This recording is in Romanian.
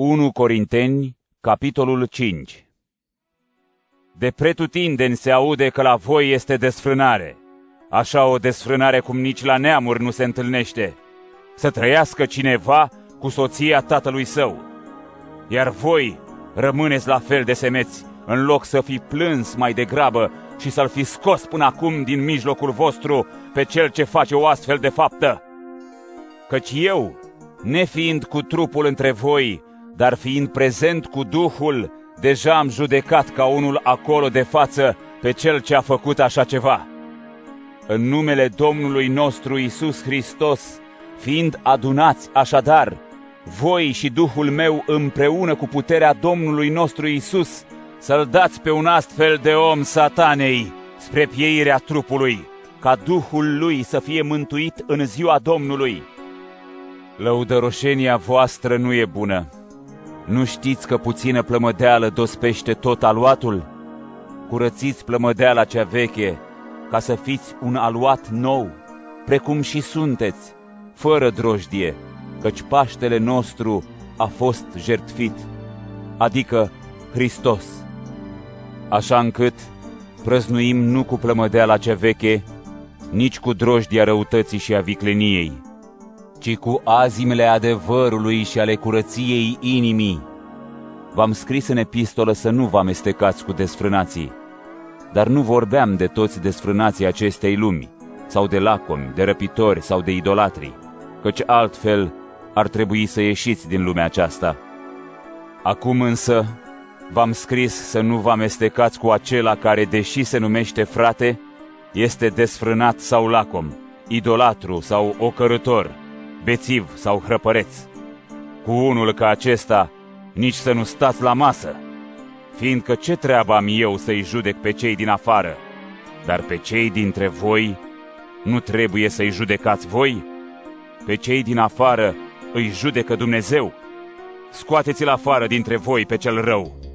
1 Corinteni, capitolul 5 De pretutindeni se aude că la voi este desfrânare, așa o desfrânare cum nici la neamuri nu se întâlnește, să trăiască cineva cu soția tatălui său. Iar voi rămâneți la fel de semeți, în loc să fi plâns mai degrabă și să-l fi scos până acum din mijlocul vostru pe cel ce face o astfel de faptă. Căci eu, nefiind cu trupul între voi, dar fiind prezent cu Duhul, deja am judecat ca unul acolo de față pe cel ce a făcut așa ceva. În numele Domnului nostru Isus Hristos, fiind adunați așadar, voi și Duhul meu împreună cu puterea Domnului nostru Isus, să-l dați pe un astfel de om satanei spre pieirea trupului, ca Duhul lui să fie mântuit în ziua Domnului. Lăudăroșenia voastră nu e bună. Nu știți că puțină plămădeală dospește tot aluatul? Curățiți plămădeala cea veche, ca să fiți un aluat nou, precum și sunteți, fără drojdie, căci Paștele nostru a fost jertfit, adică Hristos. Așa încât prăznuim nu cu plămădeala cea veche, nici cu drojdia răutății și a vicleniei, ci cu azimele adevărului și ale curăției inimii. V-am scris în epistolă să nu vă amestecați cu desfrânații, dar nu vorbeam de toți desfrânații acestei lumi, sau de lacomi, de răpitori sau de idolatri, căci altfel ar trebui să ieșiți din lumea aceasta. Acum însă v-am scris să nu vă amestecați cu acela care, deși se numește frate, este desfrânat sau lacom, idolatru sau ocărător, bețiv sau hrăpăreț. Cu unul ca acesta, nici să nu stați la masă, fiindcă ce treabă am eu să-i judec pe cei din afară, dar pe cei dintre voi nu trebuie să-i judecați voi? Pe cei din afară îi judecă Dumnezeu. Scoateți-l afară dintre voi pe cel rău.